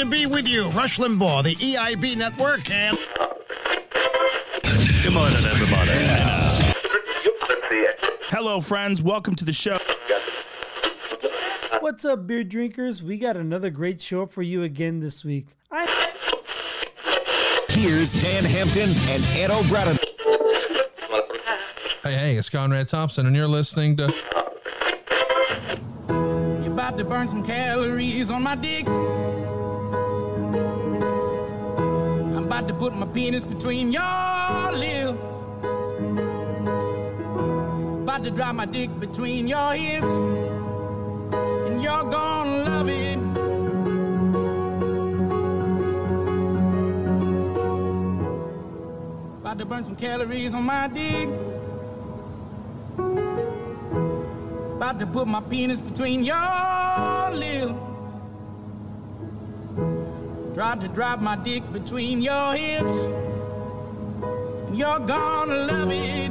to be with you. Rush Limbaugh, the EIB network, and. Good morning, everybody. Hello, friends. Welcome to the show. What's up, beer drinkers? We got another great show for you again this week. I Here's Dan Hampton and Ed O'Brien. Hey, hey, it's Conrad Thompson, and you're listening to. You're about to burn some calories on my dick. About to put my penis between your lips. About to drop my dick between your hips. And you're gonna love it. About to burn some calories on my dick. About to put my penis between your Tried to drop my dick between your hips. You're gonna love it.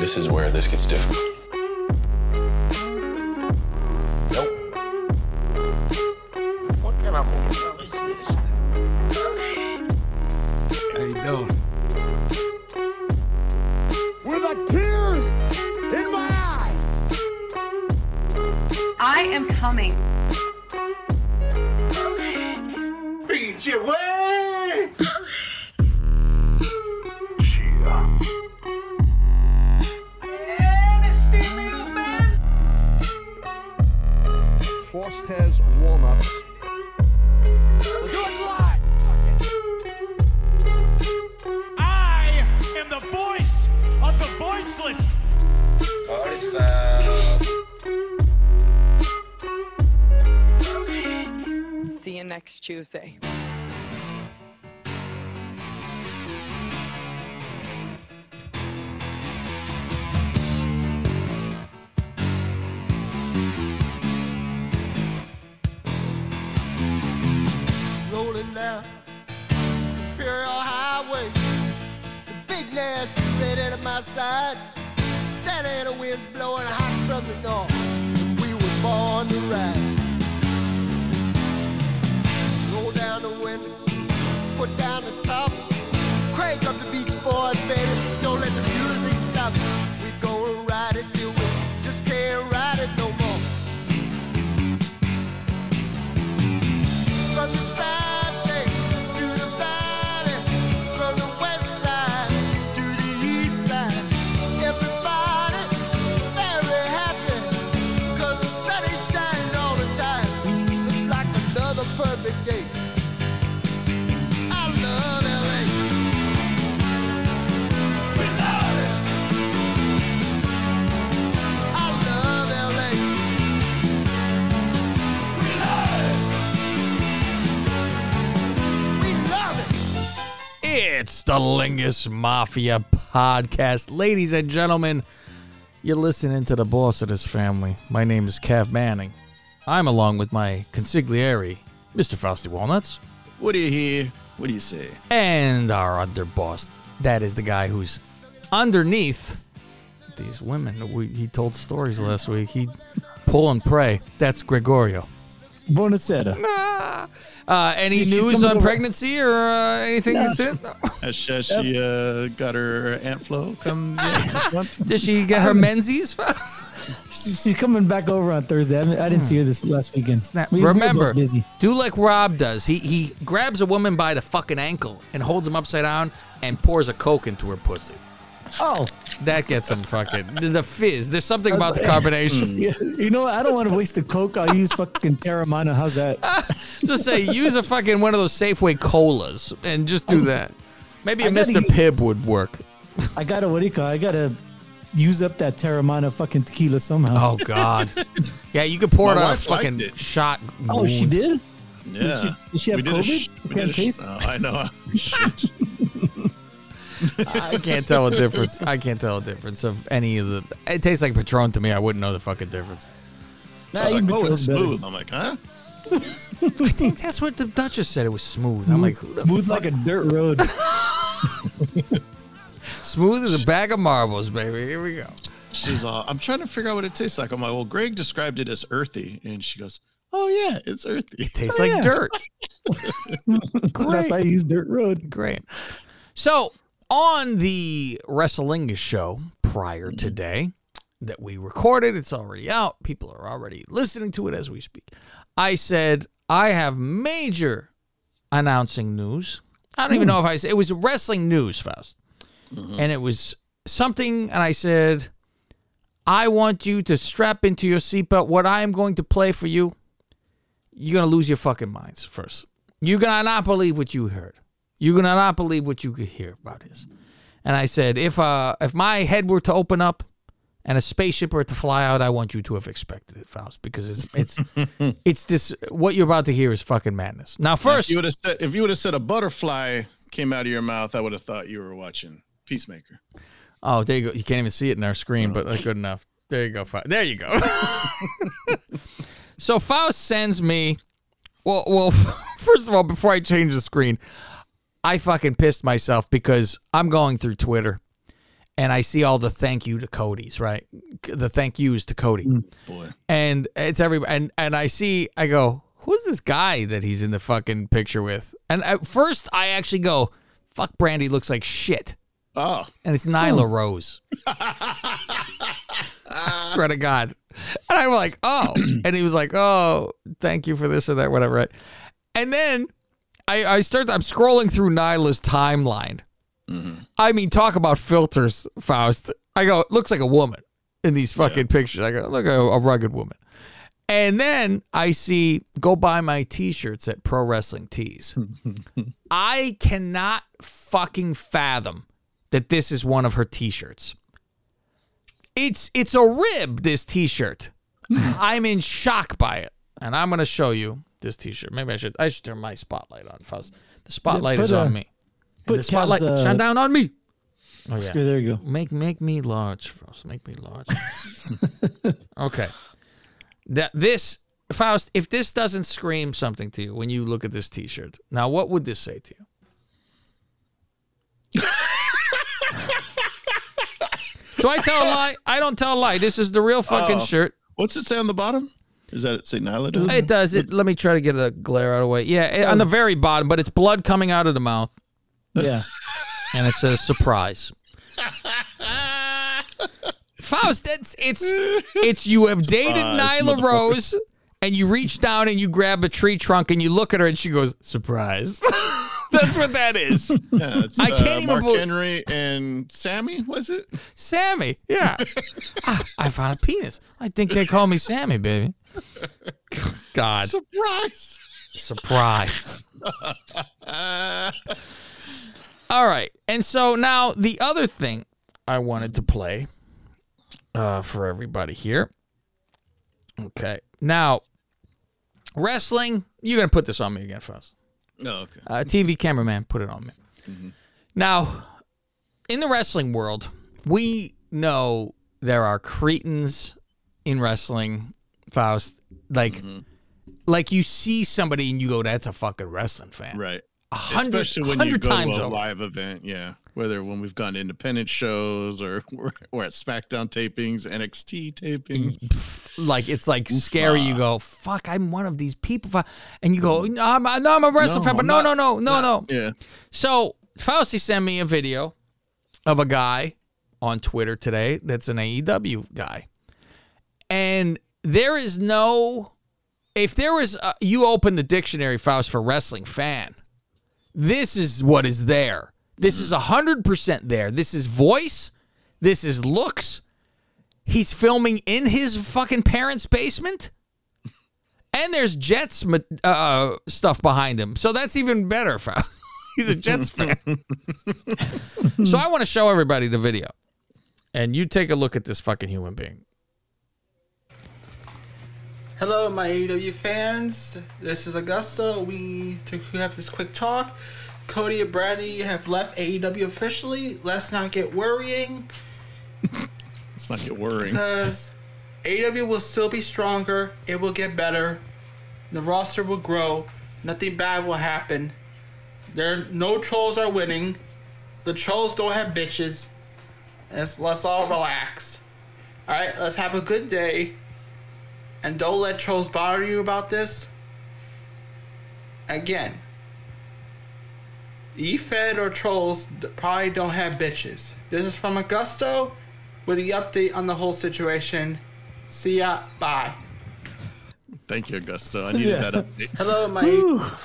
This is where this gets difficult. Next Tuesday. Lingus Mafia podcast. Ladies and gentlemen, you're listening to the boss of this family. My name is Cav Manning. I'm along with my consigliere, Mr. Frosty Walnuts, What do you hear? What do you say? and our underboss. That is the guy who's underneath these women. We, he told stories last week. He pull and pray. That's Gregorio. Buonasera. Uh, any She's news on over- pregnancy or uh, anything? No, you said? Has, has she uh, got her Aunt Flo come yet? Did she get her menses first? She's she's coming back over on Thursday. I, haven't- I didn't see her this last weekend. Snap. We- we Remember, busy. do like Rob does. He he grabs a woman by the fucking ankle and holds him upside down and pours a coke into her pussy. Oh, That gets him fucking the, the fizz. There's something about the carbonation. Hmm. yeah, you know what? I don't want to waste the coke. I'll use fucking Teremana. How's that? just say use a fucking one of those Safeway colas and just do that. Maybe a I gotta Mr. use- Pibb would work. I gotta what do you call? it? I gotta use up that Teremana fucking tequila somehow. Oh God. Yeah, you could pour My it on a wife liked fucking it. shot. Oh, she wound. did. Yeah. she- did she have We did a COVID? sh- You can't did sh- taste? Oh, I know. Shit. I can't tell a difference. I can't tell a difference of any of the. It tastes like Patron to me. I wouldn't know the fucking difference. Nah, I was like, oh, it's smooth. I'm like, huh? I think that's what the Duchess said. It was smooth. I'm like, who the Smooth fuck- like a dirt road. smooth as a bag of marbles, baby. Here we go. She's all, I'm trying to figure out what it tastes like. I'm like, well, Greg described it as earthy. And she goes, oh, yeah, it's earthy. It tastes Oh, like yeah. dirt. That's why I use dirt road. Great. So on the Wrestlingus show prior mm-hmm. today that we recorded, it's already out. People are already listening to it as we speak. I said I have major announcing news. I don't even hmm. know if I said it was wrestling news, Faust, mm-hmm. and it was something. And I said, I want you to strap into your seatbelt. What I am going to play for you, you're gonna lose your fucking minds first. You're gonna not believe what you heard. You're gonna not believe what you could hear about this. And I said, if uh if my head were to open up and a spaceship were to fly out, I want you to have expected it, Faust, because it's it's it's this what you're about to hear is fucking madness. Now If first you would have said, if you would have said a butterfly came out of your mouth, I would have thought you were watching Peacemaker. Oh, there you go. You can't even see it in our screen, but that's good enough. There you go. Faust. There you go. so Faust sends me. Well, well. First of all, before I change the screen, I fucking pissed myself because I'm going through Twitter, and I see all the thank you to Cody's right, the thank yous to Cody, mm. Boy. and it's every and and I see I go, who's this guy that he's in the fucking picture with? And at first I actually go, fuck, Brandi looks like shit Oh, and it's Nyla hmm. Rose. Swear to God. And I'm like, oh. And he was like, oh, thank you for this or that, whatever. Right? And then I, I start, I'm scrolling through Nyla's timeline. Mm-hmm. I mean, talk about filters, Faust. I go, it looks like a woman in these fucking pictures. I go, look, a, a rugged woman. And then I see, go buy my t shirts at Pro Wrestling Tees. I cannot fucking fathom that this is one of her t-shirts. It's it's a rib this t-shirt. I'm in shock by it. And I'm going to show you this t-shirt. Maybe I should I should turn my spotlight on first. The spotlight put is on a- me. put the spotlight Kev's, uh, shine down on me. Oh yeah. Screw, there you go. Make make me large, Faust. Make me large. okay. That this Faust, if this doesn't scream something to you when you look at this T-shirt, now what would this say to you? Do I tell a lie? I don't tell a lie. This is the real fucking Oh. shirt. what's it say on the bottom? Is that it say Nyla? does? It does. It. Let me try to get a glare out of the way. Yeah, it- on the very bottom, but it's blood coming out of the mouth, Yeah. and it says surprise. Faust, it's it's it's you have dated Surprise, Nyla motherfucker. Rose, and you reach down and you grab a tree trunk and you look at her and she goes surprise. That's what that is. Yeah, it's, I can't uh, even Mark believe- Henry and Sammy, was it? Sammy, yeah. Ah, I found a penis. I think they call me Sammy, baby. God, Surprise. surprise. All right. And so now the other thing I wanted to play uh, for everybody here. Okay. Now, wrestling, you're going to put this on me again, Fuzz. Oh, okay. Uh, TV cameraman, put it on me. Now, in the wrestling world, we know there are cretins in wrestling, Faust. Like, mm-hmm. like you see somebody and you go, "That's a fucking wrestling fan." Right. A hundred, Especially when you hundred go times to a over. live event, yeah. Whether when we've gone to independent shows or we're, we're at SmackDown tapings, NXT tapings. like it's like scary. You ah. go, "Fuck, I'm one of these people," and you go, mm-hmm. "No, I'm, no, I'm a wrestling fan," but no, not- no, no, no, not- no. Yeah. So Fauci sent me a video of a guy on Twitter today that's an AEW guy. And there is no if there was a, you open the dictionary Faust for wrestling fan, this is what is there. This is a 100% there. This is voice, this is looks. He's filming in his fucking parents' basement. And there's Jets uh, stuff behind him. So that's even better. Faust. He's a Jets fan. so I want to show everybody the video. And you take a look at this fucking human being. Hello, my AEW fans. This is Augusta. We took have this quick talk. Cody and Brady have left AEW officially. Let's not get worrying Let's not get worrying. because AEW will still be stronger. It will get better. The roster will grow. Nothing bad will happen. There, no trolls are winning. The trolls don't have bitches. Let's, let's all relax. All right, let's have a good day. And don't let trolls bother you about this. Again, E-Fed or trolls probably don't have bitches. This is from Augusto with the update on the whole situation. See ya. Bye. Thank you, Augusto. I needed that update. Hello, my.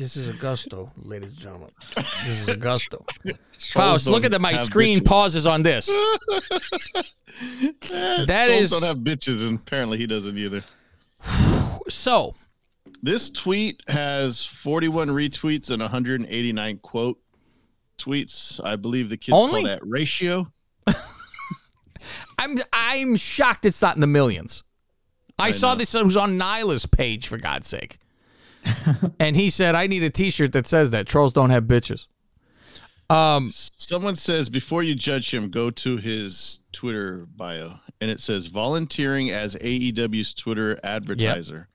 This is Augusto, ladies and gentlemen. This is Augusto. Faust, look at the, my screen bitches. pauses on this. That is don't have bitches, and apparently he doesn't either. so. This tweet has 41 retweets and 189 quote tweets. I believe the kids Only? call that ratio. I'm I'm shocked it's not in the millions. I, saw know. this it was on Nyla's page for God's sake. and he said, I need a t shirt that says that. Trolls don't have bitches. Um Someone says before you judge him, go to his Twitter bio, and it says volunteering as AEW's Twitter advertiser,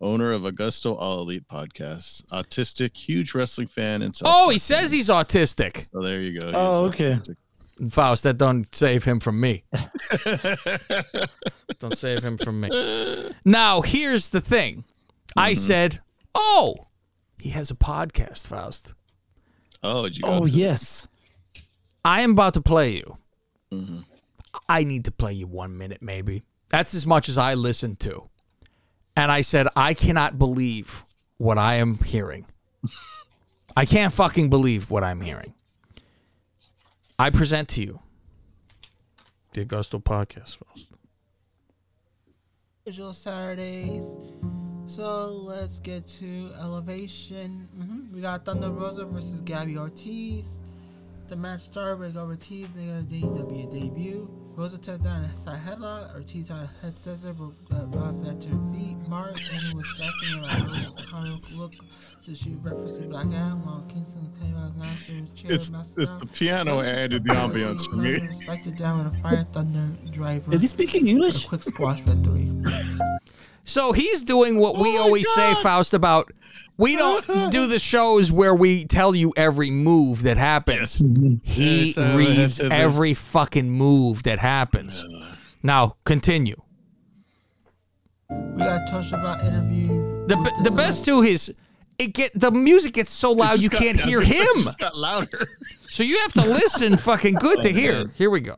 owner of Augusto All Elite podcast, autistic, huge wrestling fan, and Oh, he says he's autistic. So there you go. He Oh, okay. autistic. Faust, that don't save him from me. don't save him from me. Now, here's the thing. I said, "Oh, he has a podcast, Faust." Oh, did you Oh yes. I am about to play you. Mm-hmm. I need to play you one minute, maybe. That's as much as I listened to. And I said, I cannot believe what I am hearing. I can't fucking believe what I'm hearing. I present to you the Augusto Podcast. Faust. Visual Saturdays. So let's get to Elevation. hmm We got Thunder Rosa versus Gabby Ortiz. The match started with Ortiz making a AEW debut. Rosa took down a side headlock. Ortiz on a head scissor, but uh, brought back her feet. Mark and he was flexing like Rosa's comic look. So she referencing Black Adam while Kingston came out last year's chair It's, messed it's the piano added the ambiance for me. Respected down with a Fire Thunder driver. Is he speaking English? A quick squash victory. So he's doing what we always say, Faust, about we don't do the shows where we tell you every move that happens. He Yes, uh, reads every fucking move that happens. Now, continue. We got Tosha interview. The b- the best too is it get the music gets so loud you got- can't I hear gonna say, it him. just got louder. So you have to listen fucking good to Oh, hear. Here we go.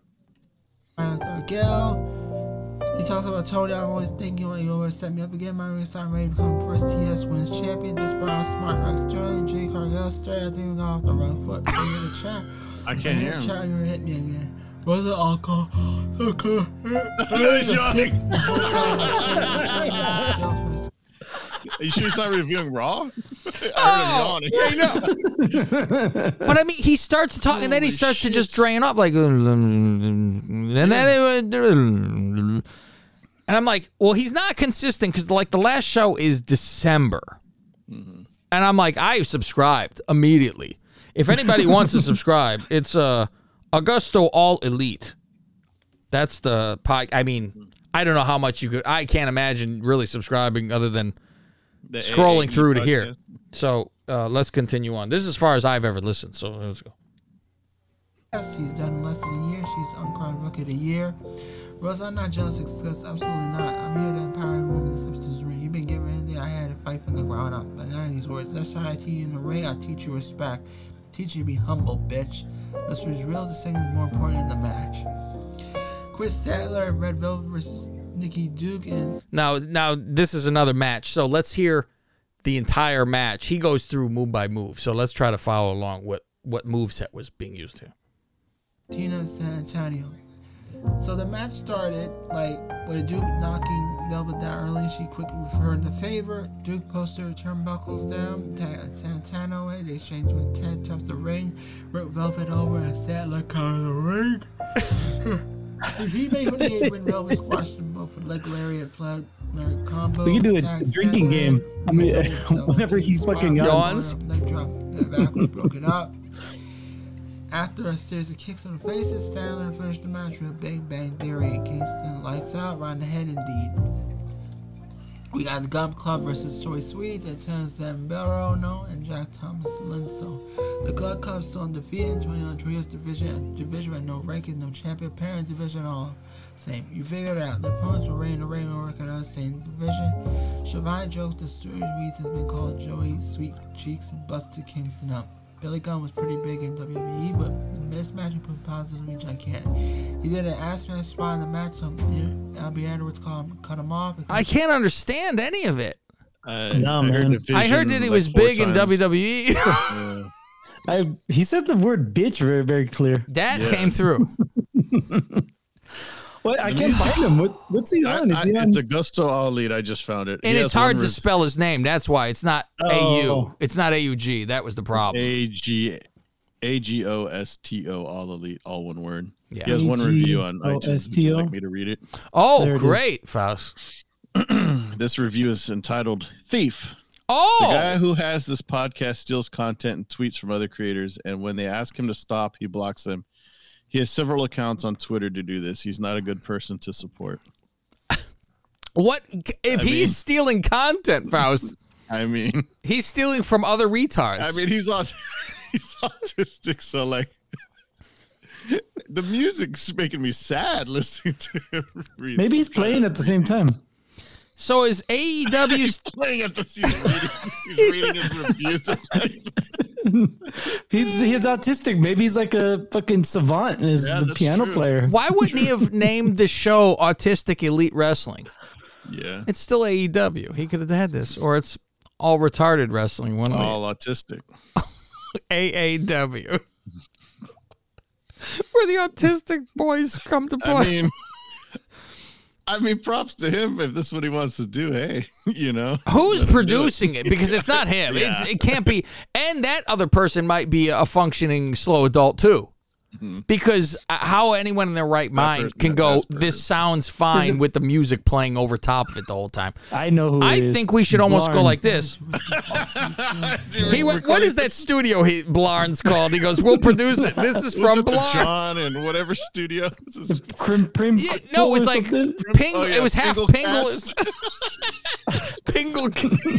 Miguel. He talks about Tony. I'm always thinking when you always set me up again. My race I'm ready to become first TS wins champion. This Brown Smart Rock Sterling, Jade Cargill Sterling. I think we got off the wrong foot. So you're the chat. I can't hear In the chat, him. you're hit me again. Was it alcohol? Okay. Are you sure he's not reviewing Raw? Oh, I heard him oh! yawning. But I mean, he starts to talk, and then he Holy starts to just drain off like, and then and I'm like, well, he's not consistent because like the last show is December, and I'm like, I subscribed immediately. If anybody wants to subscribe, it's uh Augusto All Elite. That's the pod. I mean, I don't know how much you could. I can't imagine really subscribing other than The scrolling AAE through to here. So uh, let's continue on. This is as far as I've ever listened. So let's go. Yes, she's done less than a year. She's uncrowned rookie of the year. Rose, I'm not jealous of success. Absolutely not. I'm here to empower you in the substance ring. You've been given anything I had to fight from the ground up. But none of these words. That's how I teach you in the ring. I teach you respect. Teach you to be humble, bitch. This was real. This thing is more important than the match. Chris Statler, Red Velvet versus Nikki Duke, and Now, now this is another match. So let's hear the entire match. He goes through move by move. So let's try to follow along what what move set was being used here. Tina San Antonio. So the match started like with Duke knocking Velvet down early. She quickly referred the favor. Duke posted her turnbuckles down. Tagged Santana away. They exchanged with Ted tough the ring. Ripped Velvet over and sat like out of the ring. he made from the apron. Velvet squashed them both with leg lariat flat uh, combo. We can do a drinking Statler. game. I mean, whenever he fucking yawns. Leg drop. The back was broken up. After a series of kicks on the faces, Stanley finished the match with a Big Bang Theory. Kingston lights out, in the head indeed. We got the Gunn Club versus Troy and Terrence Zambrano and Jack Thomas Linso. The Club Club still undefeated, 21 Trios division, division with no rankings, no champion, parent division, all same. You figured out. The opponents were Rain and Rain record out same division. Shavai joked the Stuart Reeds has been called Joey Sweet Cheeks and busted Kingston up. Billy Gunn was pretty big in WWE, but the mismatch he put positively gigantic. He did an ass man spot in the match, so Albie Edwards called him, cut him off. I can't understand any of it. Uh, No, I heard man. Division I heard that he like was four big in. WWE. Yeah. I he said the word bitch very very clear. that Yeah. came through. What I can't find him. What what's he I, on? Is I, he on? it's Augusto All Elite. I just found it. And He it's hard to rev- spell his name. That's why it's not AU. Oh. It's not AUG. That was the problem. A G A G O S T O All Elite, all one word. Yeah. He has one review on iTunes. Would you like me to read it? Oh, There it is. great, Faust. This review is entitled "Thief." Oh, the guy who has this podcast steals content and tweets from other creators, and when they ask him to stop, he blocks them. He has several accounts on Twitter to do this. He's not a good person to support. what if I he's mean- stealing content, Faust? I mean, He's stealing from other retards. I mean, he's aut- he's autistic, so like, the music's making me sad listening to him. Maybe he's playing at the same time. so is AEW? He's playing at the same time? he's reading his reviews. He's he's autistic. Maybe he's like a fucking savant and is Yeah, the piano true. player. Why wouldn't he have named the show Autistic Elite Wrestling? yeah, It's still AEW. He could have had this, or it's All Retarded Wrestling. One of all autistic. AAW. Where the autistic boys come to play. I mean, I mean, props to him if this is what he wants to do. Hey, you know, Who's let him do producing it? Because it's not him. It's, it can't be. And that other person might be a functioning slow adult too. Because uh, how anyone in their right mind can go, this sounds fine with the music playing over top of it the whole time. I know who. I it is. think we should almost go like this. He went, what is that studio he Blarn's called? He goes, we'll produce it. This is from it Blarn. John and whatever studio. This is Prim, prim, Yeah, no, it was like something? Ping. Oh, yeah, it was half Pingle Pingle. Pingle.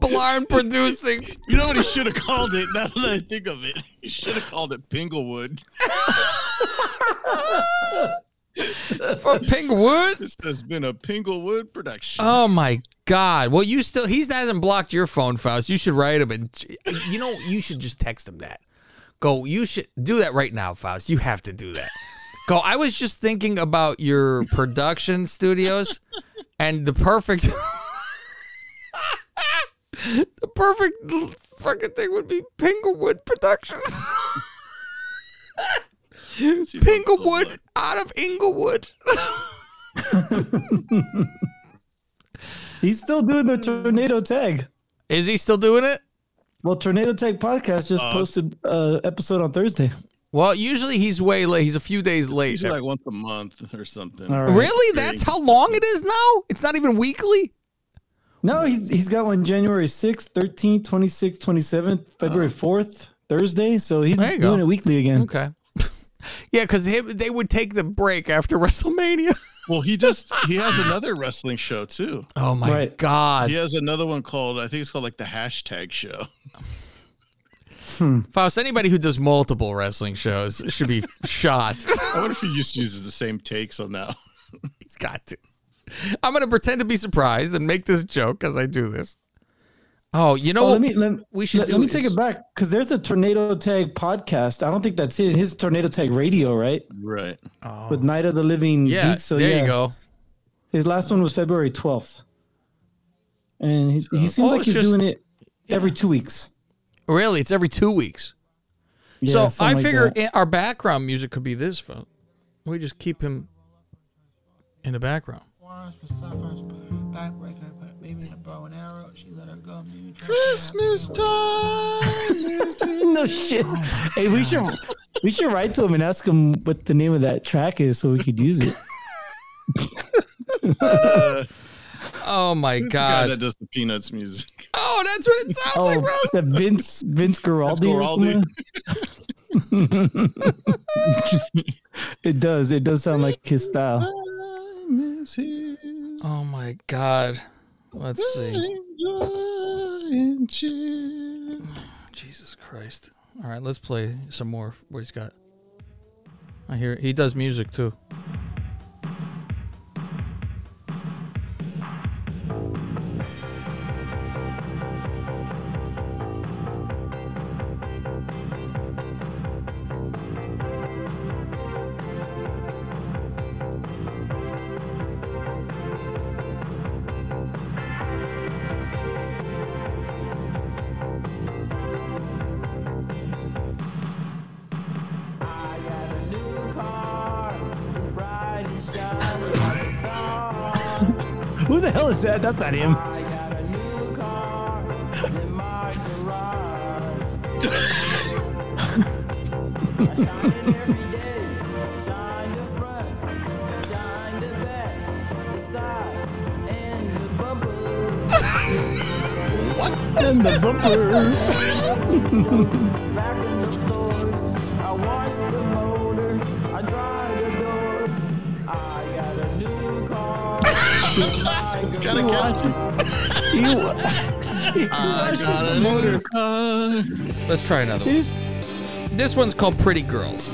Blarn producing. You know what he should have called it? Now that I think of it, he should have called it Pinglewood. For Pinglewood. This has been a Pinglewood production. Oh my God! Well, you still he hasn't blocked your phone, Faust. You should write him and you know you should just text him that. Go. You should do that right now, Faust. You have to do that. Go. I was just thinking about your production studios, and the perfect, the perfect fucking thing would be Pinglewood Productions. Pinglewood out of Inglewood. He's still doing the tornado tag. Is he still doing it? Well, Tornado Tag Podcast just Uh, posted uh episode on Thursday. Well, usually he's way late. He's a few days late. Usually like once a month or something. All right. Really? That's how long it is now? It's not even weekly? No, he's he's got one January 6th, 13th, 26th, 27th, February 4th, Thursday. So he's Oh. There you doing go. it weekly again. Okay. yeah, because they would take the break after WrestleMania. Well, he just he has another wrestling show too. Oh my Right. God. He has another one called I think it's called like the hashtag show. Hmm. Faust, anybody who does multiple wrestling shows should be shot. I wonder if he just uses the same takes on that. He's got to. I'm going to pretend to be surprised and make this joke as I do this. Oh, you know Oh, what let me let, we should let, do? let me take it back because there's a Tornado Tag podcast. I don't think that's it. His Tornado Tag Radio, right? Right. Oh. With Night of the Living Oh. Yeah, Geeks. So there yeah, you go. His last one was February 12th, and he, he seems Oh, like he's just- doing it every two weeks. Really? It's every two weeks. Yeah, so I something like figure that. our background music could be this, folks. We just keep him in the background. Once for Sapphire's backbreaker, put baby in a bow and arrow. She let her go. Maybe try to Christmas time. no shit. hey, we should we should write to him and ask him what the name of that track is so we could use it. Uh, Oh my who's the guy god! that does the Peanuts music. Oh, that's what it sounds Oh, like, bro. that Vince Vince Guaraldi Guaraldi. it does. It does sound like his style. Time is here. Oh my god. Let's see. Jesus Christ. All right, let's play some more. What he's got? I hear he does music too. The hell is that? That's not him. what? And the Gotta He get washes- he wa- he ah, the motor. Let's try another one. This one's called Pretty Girls.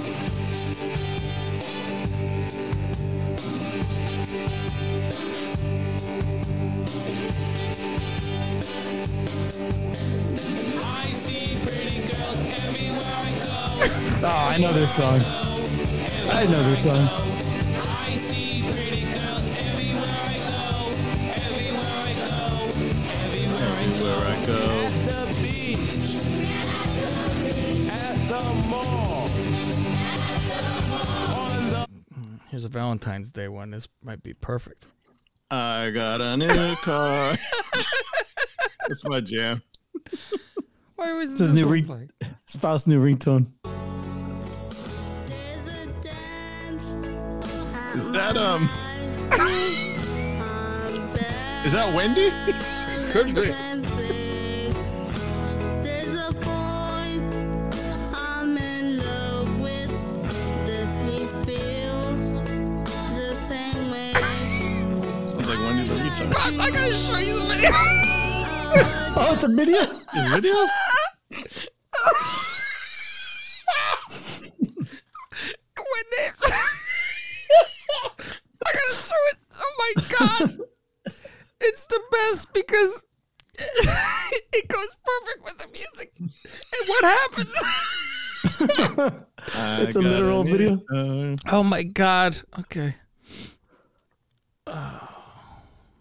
Oh, I know this song. I know this song. Valentine's Day one. This might be perfect. I got a new car. That's my jam. Why was this? It's his new ring, spouse new ringtone. Is that um? Is that Wendy? Could be. Wendy the retard. I gotta show you the video. Oh, it's a video? Is video? when they I gotta show it. Oh my god. it's the best because it goes perfect with the music. And what happens? It's a got literal new video. car. oh my god. Okay. Valentine's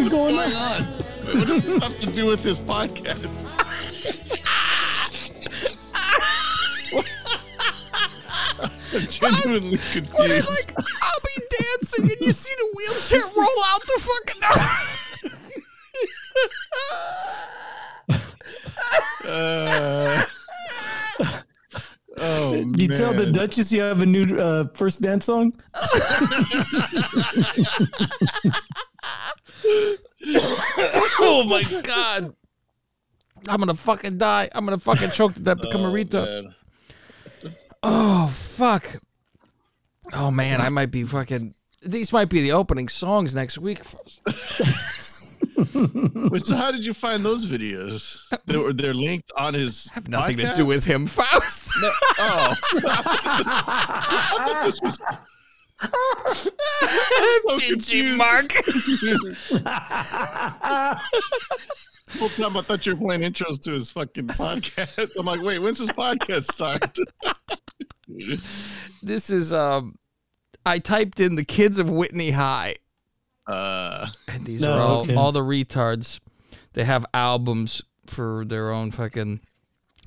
is even going on? on? What does this have to do with this podcast? I'm genuinely When I confused. like I'll be dancing and you see the wheelchair roll out the fucking Uh, oh, You tell the. Duchess you have a new uh, first dance song? Oh my god. I'm gonna fucking die. I'm gonna fucking choke to death, become a Oh, retard. man. Oh fuck. Oh man, I might be fucking. These might be the opening songs next week. Wait, so how did you find those videos? They were they're linked on his. Have nothing to do with him, Faust. Oh, Bitchy Mark. whole time I thought you were playing intros to his fucking podcast. I'm like, wait, when's his podcast start? This is um. I typed in the kids of Whitney High, Uh, And these No, are all okay. all the retards. They have albums for their own fucking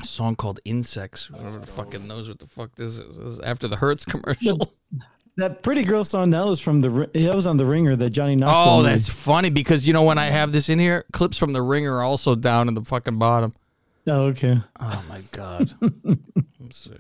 song called Insects. Whoever fucking knows what the fuck this is. This is after the Hertz commercial. That pretty girl song that was from the that was on the Ringer that Johnny Knoxville. Oh, made. that's funny because you know when I have this in here, clips from the ringer are also down in the fucking bottom. oh okay. Oh my god. See.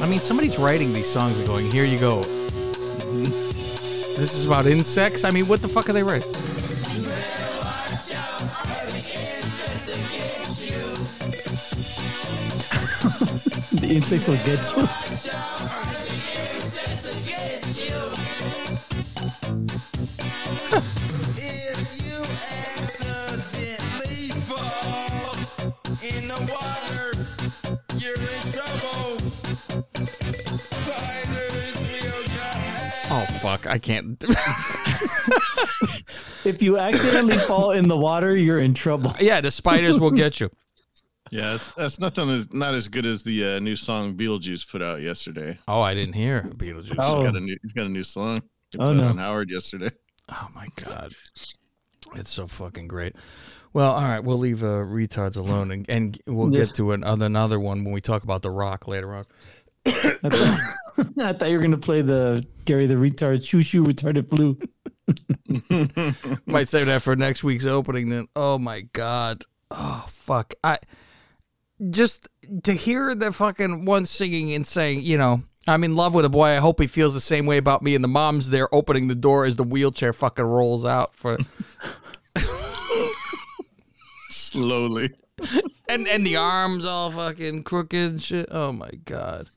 I mean, somebody's writing these songs and going, "Here you go." Mm-hmm. This is about insects. I mean, what the fuck are they writing? The insects will get you. If you accidentally fall in the water, you're in trouble. Spiders will come Oh fuck, I can't. If you accidentally fall in the water, you're in trouble. yeah, the spiders will get you. yeah, that's, that's nothing as not as good as the uh, new song Beetlejuice put out yesterday. Oh, I didn't hear Beetlejuice. Oh. He's got a new he's got a new song. He Oh, no. on Howard yesterday. Oh my god, it's so fucking great. Well, all right, we'll leave uh, retards alone, and, and we'll Yes. get to another another one when we talk about the Rock later on. I thought, I thought you were gonna play the Gary the retard shoo shoo retarded flu. Might save that for next week's opening. Then, oh my god, oh fuck, I just to hear the fucking one singing and saying, you know. I'm in love with a boy. I hope he feels the same way about me. And the mom's there opening the door as the wheelchair fucking rolls out for Slowly. and and the arms all fucking crooked shit. Oh my god.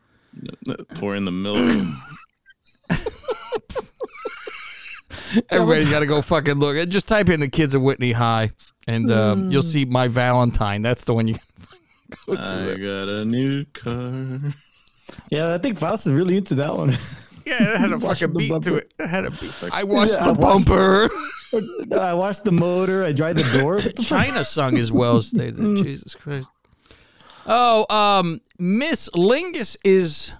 Pour in the milk. Everybody's got to go fucking look. Just type in the kids of Whitney High, and um, you'll see my Valentine. That's the one you go to. I there. got a new car. Yeah, I think Faust is really into that one. Yeah, it had a Washing fucking beat bumper. to it. It had a beat. I washed Yeah, the I washed- bumper. I washed the motor. I dried the door. What the fuck? China sung as well as they did. Jesus Christ. Oh, um, Miss Lingus is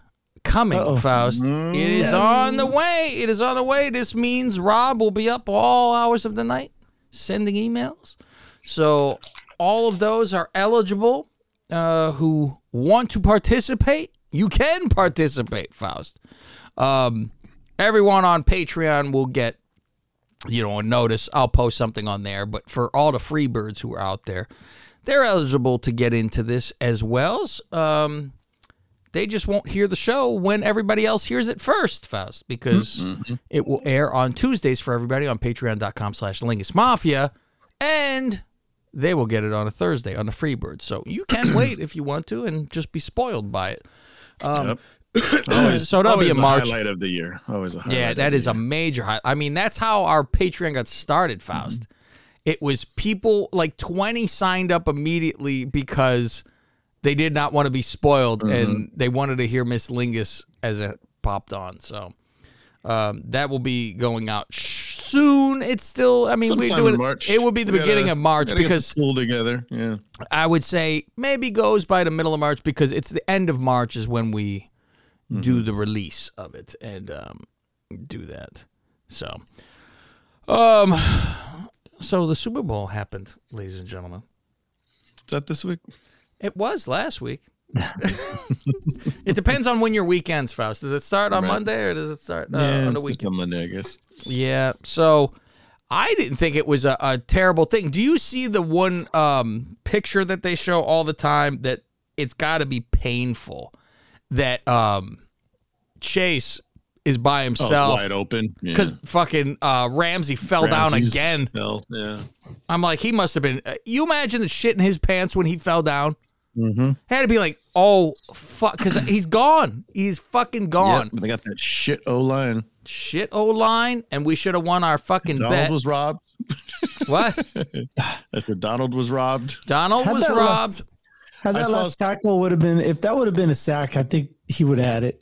coming, Uh-oh. Faust. It is Yes. on the way. It is on the way. This means Rob will be up all hours of the night sending emails. So all of those are eligible uh, who want to participate. You can participate, Faust. Um, everyone on Patreon will get you know, a notice. I'll post something on there. But for all the free birds who are out there, they're eligible to get into this as well. Um, they just won't hear the show when everybody else hears it first, Faust, because it will air on Tuesdays for everybody on patreon.com slash Lingus Mafia, and they will get it on a Thursday on the Freebird. So you can wait if you want to and just be spoiled by it. Um, Always, so that'll be a March. highlight of the year. Always a highlight. Yeah, that is a major high. I mean, that's how our Patreon got started, Faust. It was people like 20 signed up immediately because they did not want to be spoiled and they wanted to hear Miss Lingus as it popped on. So um, that will be going out sh- soon. It's still, I mean, we Sometime do in it. March. It will be the We beginning gotta- of March gotta get the because pool together. Yeah. I would say maybe goes by the middle of March because it's the end of March is when we do the release of it and um, do that. So, um, so the Super Bowl happened, ladies and gentlemen. Is that this week? It was last week. it depends on when your weekends, Faust. Does it start on Right. Monday or does it start uh, yeah, on the weekend? on Monday, I guess. Yeah. So I didn't think it was a, a terrible thing. Do you see the one um, picture that they show all the time that it's got to be painful that um, Chase is by Oh, himself wide open. Yeah. because fucking uh, Ramsey fell down again. fell, Yeah. I'm like, he must have been. Uh, you imagine the shit in his pants when he fell down? Mm-hmm. Had to be like, oh fuck, because he's gone. He's fucking gone. Yep, they got that shit O line. Shit, O line, and we should have won our fucking bet. Donald bet. was robbed. what? I said Donald was robbed. Donald Had was robbed. last- Had I that saw- last tackle would have been if that would have been a sack, I think he would have had it.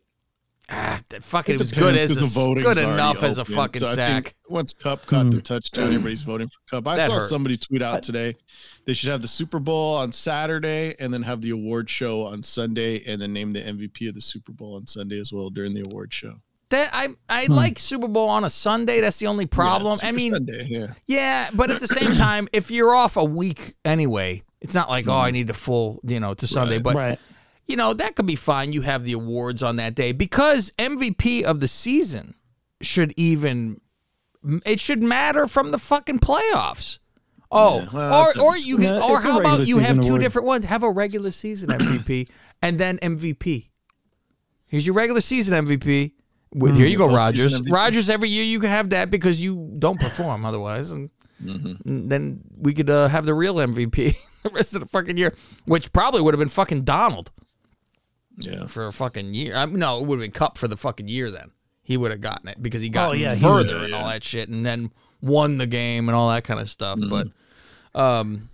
Ah, that fucking It it was good as a, the voting's good already enough as a open. fucking So I sack. think once Kupp caught the touchdown, everybody's voting for Kupp. I That saw hurt. somebody tweet out today they should have the Super Bowl on Saturday and then have the award show on Sunday and then name the MVP of the Super Bowl on Sunday as well during the award show. That I I like Super Bowl on a Sunday. That's the only problem. Yeah, I mean, Sunday, yeah. Yeah, but at the same time, if you're off a week anyway, it's not like oh I hmm. need the full you know to Sunday. Right. But Right. you know that could be fine. You have the awards on that day because MVP of the season should even it should matter from the fucking playoffs. Oh, Yeah, well, that's or or you can, Yeah, or how about you have two award. different ones? Have a regular season MVP and then MVP. Here's your regular season MVP. With, here you go, Rodgers. Rodgers, every year you can have that because you don't perform otherwise, and and then we could uh, have the real MVP the rest of the fucking year, which probably would have been fucking Donald Yeah. for a fucking year. I mean, no, it would have been Kupp for the fucking year. Then he would have gotten it because he got Oh, yeah, further would. and Yeah, all yeah. that shit, and then won the game and all that kind of stuff. Mm-hmm. But um,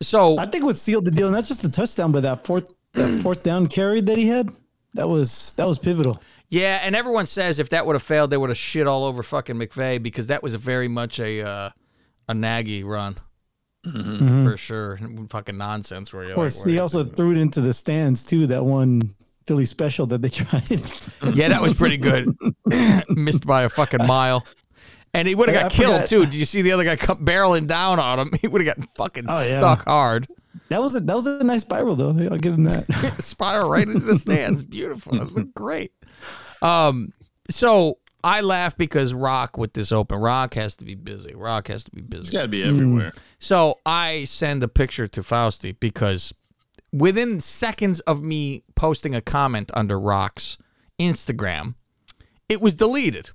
so I think what sealed the deal, and that's just the touchdown, but that fourth that fourth down carry that he had. That was that was pivotal. Yeah, and everyone says if that would have failed, they would have shit all over fucking McVay because that was very much a uh, a Nagy run for sure. Fucking nonsense. Where you're Of course, like, he where- also threw it into the stands too. That one Philly special that they tried. yeah, that was pretty good. Missed by a fucking mile. And he would have got I killed forgot- too. Did you see the other guy come barreling down on him? He would have gotten fucking Oh, yeah. stuck hard. That was a that was a nice spiral though. I'll give him that. Spiral right into the stands. Beautiful. It looked great. Um, so I laugh because Rock with this open. Rock has to be busy. Rock has to be It's busy. got to be everywhere. So I send a picture to Fausti because within seconds of me posting a comment under Rock's Instagram, it was deleted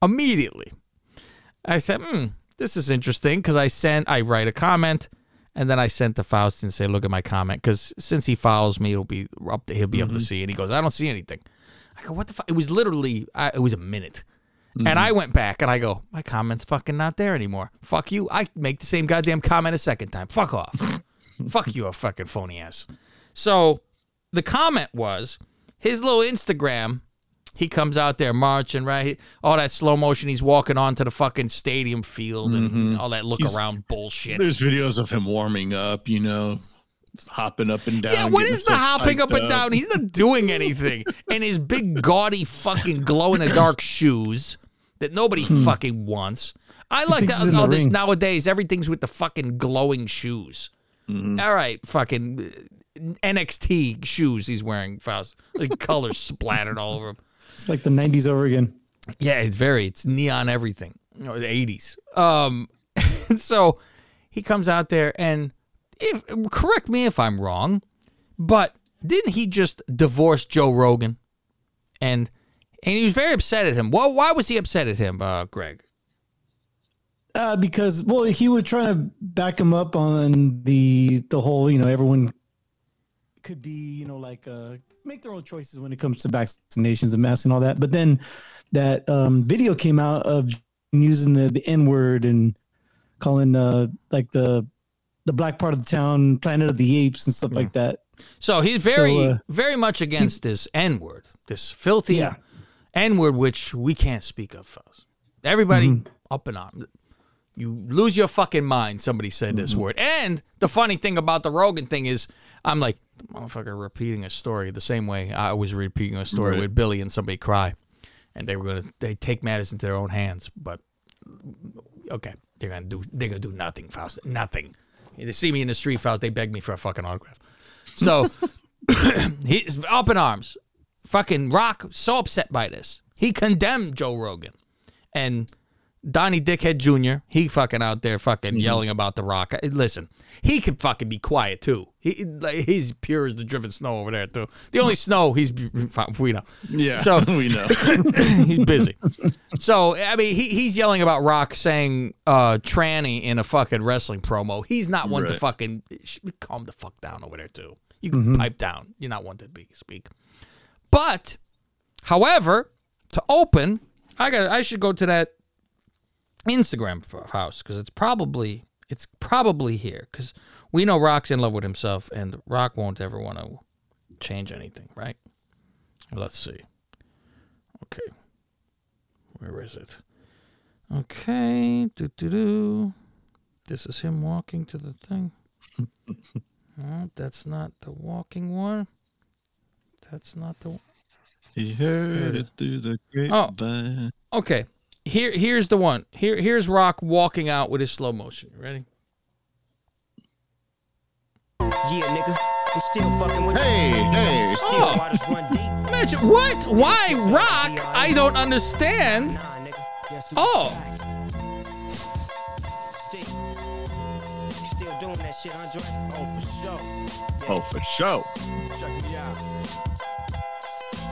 immediately. I said, hmm, this is interesting because I sent, I write a comment and then I sent the Faust and say, look at my comment because since he follows me, it'll be up. To, he'll be able to mm-hmm. see. And he goes, I don't see anything. I go, what the fuck? It was literally, I, it was a minute. And mm-hmm. I went back and I go, my comment's fucking not there anymore. Fuck you. I make the same goddamn comment a second time. Fuck off. Fuck you, a fucking phony ass. So the comment was his little Instagram. He comes out there marching, right? He- all that slow motion. He's walking onto the fucking stadium field and mm-hmm. all that look He's- around bullshit. There's videos of him warming up, you know, hopping up and down. Yeah, what is the hopping psyched up and down? He's not doing anything. and his big, gaudy, fucking glow in the dark shoes that nobody hmm. fucking wants. I like that. this ring. nowadays, everything's with the fucking glowing shoes. Mm-hmm. All right, fucking uh, NXT shoes he's wearing, Faust. Like colors splattered all over him. It's like the '90s over again. Yeah, it's very it's neon everything. You know, the eighties. Um so he comes out there and if correct me if I'm wrong, but didn't he just divorce Joe Rogan? And and he was very upset at him. Well, why was he upset at him, uh, Greg? Uh, because well, he was trying to back him up on the the whole, you know, everyone could be, you know, like uh, make their own choices when it comes to vaccinations and masks and all that. But then that um, video came out of using the the N word and calling uh like the the black part of the town Planet of the Apes and stuff like that. So he's very, So, uh, very much against this N word, this filthy Yeah. N word, which we can't speak of, fellas. Everybody Mm-hmm. up and on. You lose your fucking mind. Somebody said this Mm-hmm. word. And the funny thing about the Rogan thing is, I'm like, motherfucker, repeating a story the same way I was repeating a story Right. with Billy and somebody cry, and they were gonna they take matters into their own hands. But okay, they're gonna do they're gonna do nothing, Faust. Nothing. They see me in the street, Faust. They beg me for a fucking autograph. So he's up in arms. Fucking Rock so upset by this. He condemned Joe Rogan. And Donnie Dickhead Jr., he fucking out there fucking mm-hmm. yelling about the Rock. Listen, he could fucking be quiet too. He like, he's pure as the driven snow over there too. The only snow he's we know. Yeah, So we know. he's busy. So I mean, he, he's yelling about Rock saying uh, tranny in a fucking wrestling promo. He's not one to fucking calm the fuck down over there too. You can pipe down. You're not one to be speak. But, however, to open, I got. I should go to that Instagram house because it's probably it's probably here because we know Rock's in love with himself and Rock won't ever want to change anything, right? Let's see. Okay. Where is it? Okay. Do do do. This is him walking to the thing. Oh, that's not the walking one. That's not the. He heard it through the Oh. grapevine. Okay. Here, here's the one. Here, here's Rock walking out with his slow motion. You ready? Yeah, nigga. I'm still fucking with Hey, you. hey. Still Oh. waters run deep. Imagine what? Why Rock? I don't understand. Nah, nigga. Guess who's Oh. back? Still, you still doing that shit, Andre? Oh, for sure. Oh, for sure. Check me out.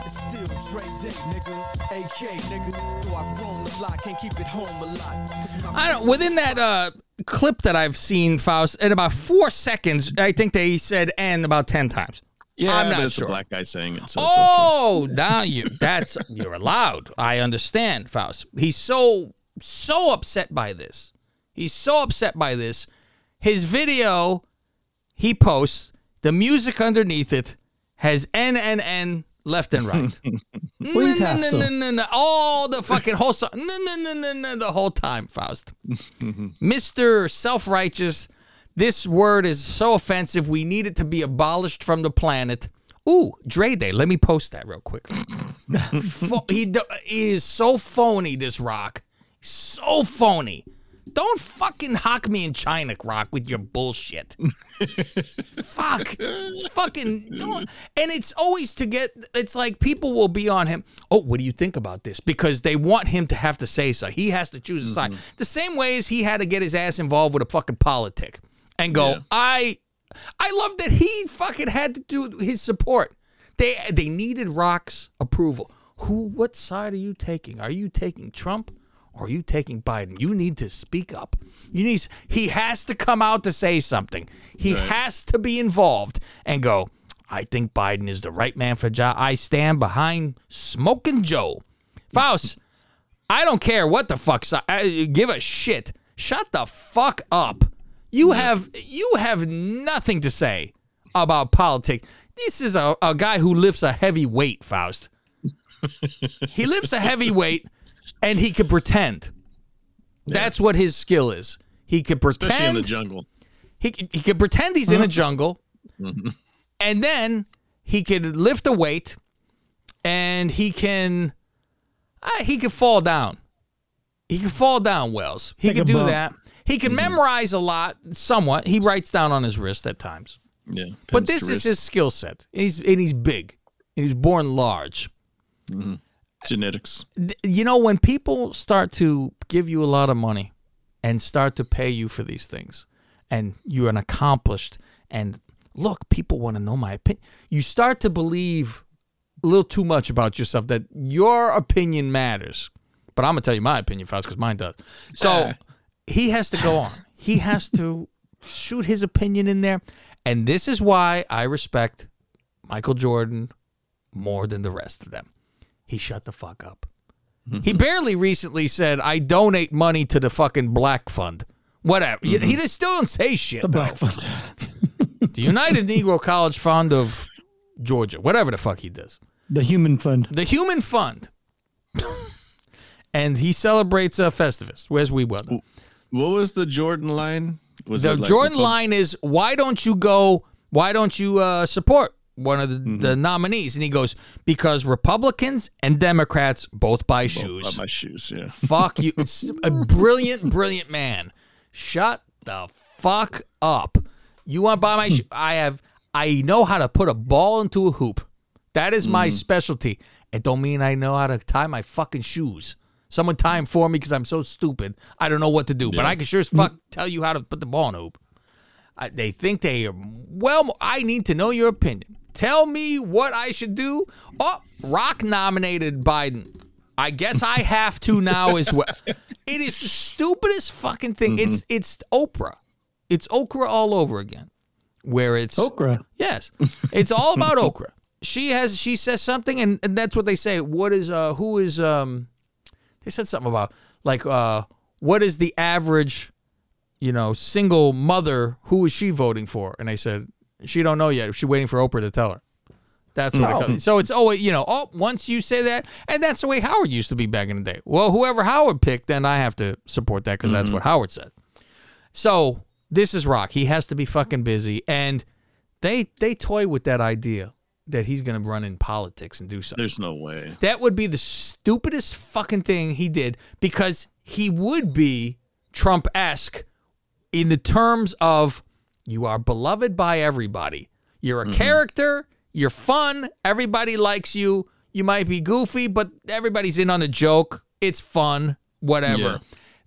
It's still Dre Day, nigga. AK, nigga. Though I've roamed a lot, can't keep it home a lot. 'Cause my I don't. Within that uh, clip that I've seen, Faust, in about four seconds, I think they said "and" about ten times. Yeah, I'm not sure. a black guy saying it. So oh, now you that's you're allowed. I understand, Faust. He's so so upset by this. He's so upset by this. His video he posts, the music underneath it has N N N left and right. Please have some. All the fucking whole song. The whole time, Faust. Mr. Self Righteous, this word is so offensive. We need it to be abolished from the planet. Ooh, Dre Day. Let me post that real quick. Pho- he, do- he is so phony, this rock. So phony. Don't fucking hock me in China, Rock, with your bullshit. Fuck. Fucking don't. And it's always to get. It's like people will be on him. Oh, what do you think about this? Because they want him to have to say so. He has to choose a side. Mm-hmm. The same way as he had to get his ass involved with a fucking politic and go. Yeah. I, I love that he fucking had to do his support. They they needed Rock's approval. Who? What side are you taking? Are you taking Trump? Are you taking Biden? You need to speak up. You need. He has to come out to say something. He Right. has to be involved and go. I think Biden is the right man for job. I stand behind Smoking Joe. Faust, I don't care what the fuck. si- I, give a shit. Shut the fuck up. You have you have nothing to say about politics. This is a, a guy who lifts a heavy weight, Faust. he lifts a heavy weight and he could pretend. That's what his skill is. He could pretend. especially in the jungle. He he can pretend he's in a mm-hmm. jungle, mm-hmm. and then he could lift a weight, and he can uh, he can fall down. He can fall down, Wells. He Take can do bump. that. He can mm-hmm. memorize a lot, somewhat. He writes down on his wrist at times. Yeah. But this is wrist. his skill set. And he's and he's big. And he's born large. Genetics. You know, when people start to give you a lot of money and start to pay you for these things, and you're an accomplished, and look, people want to know my opinion, you start to believe a little too much about yourself that your opinion matters. But I'm going to tell you my opinion first because mine does. So ah. he has to go on. He has to shoot his opinion in there. And this is why I respect Michael Jordan more than the rest of them. He shut the fuck up. He barely recently said, I donate money to the fucking black fund. Whatever. He- He just still don't say shit. The black though. fund. The United Negro College Fund of Georgia. Whatever the fuck he does. The human fund. The Human Fund. and he celebrates uh, Festivus, as we well know. What was the Jordan line? Was the like Jordan Repub- line is, why don't you go, why don't you uh, support one of the, Mm-hmm. the nominees? And he goes, because Republicans and Democrats both buy Oh, shoes. my shoes. Yeah. Fuck you. It's a brilliant, brilliant man. Shut the fuck up. You want to buy my shoe? I have, I know how to put a ball into a hoop. That is my specialty. It don't mean I know how to tie my fucking shoes. Someone tie them for me because I'm so stupid. I don't know what to do. But I can sure as fuck tell you how to put the ball in a hoop. I, they think they are well. I need to know your opinion. Tell me what I should do. Oh, Rock nominated Biden. I guess I have to now as well. It is the stupidest fucking thing. It's it's Oprah. It's Okra all over again. Where it's Okra. Yes. It's all about okra. She has she says something and, and that's what they say. What is uh who is um they said something about like uh what is the average you know single mother who is she voting for? And I said she don't know yet. She's waiting for Oprah to tell her. That's what it comes. So it's always you know, oh, once you say that, and that's the way Howard used to be back in the day. Well, whoever Howard picked, then I have to support that because that's mm-hmm. what Howard said. So this is Rock. He has to be fucking busy, and they they toy with that idea that he's gonna run in politics and do something. There's no way. That would be the stupidest fucking thing he did because he would be Trump esque in the terms of you are beloved by everybody. You're a character, you're fun, everybody likes you. You might be goofy, but everybody's in on a joke. It's fun, whatever. Yeah.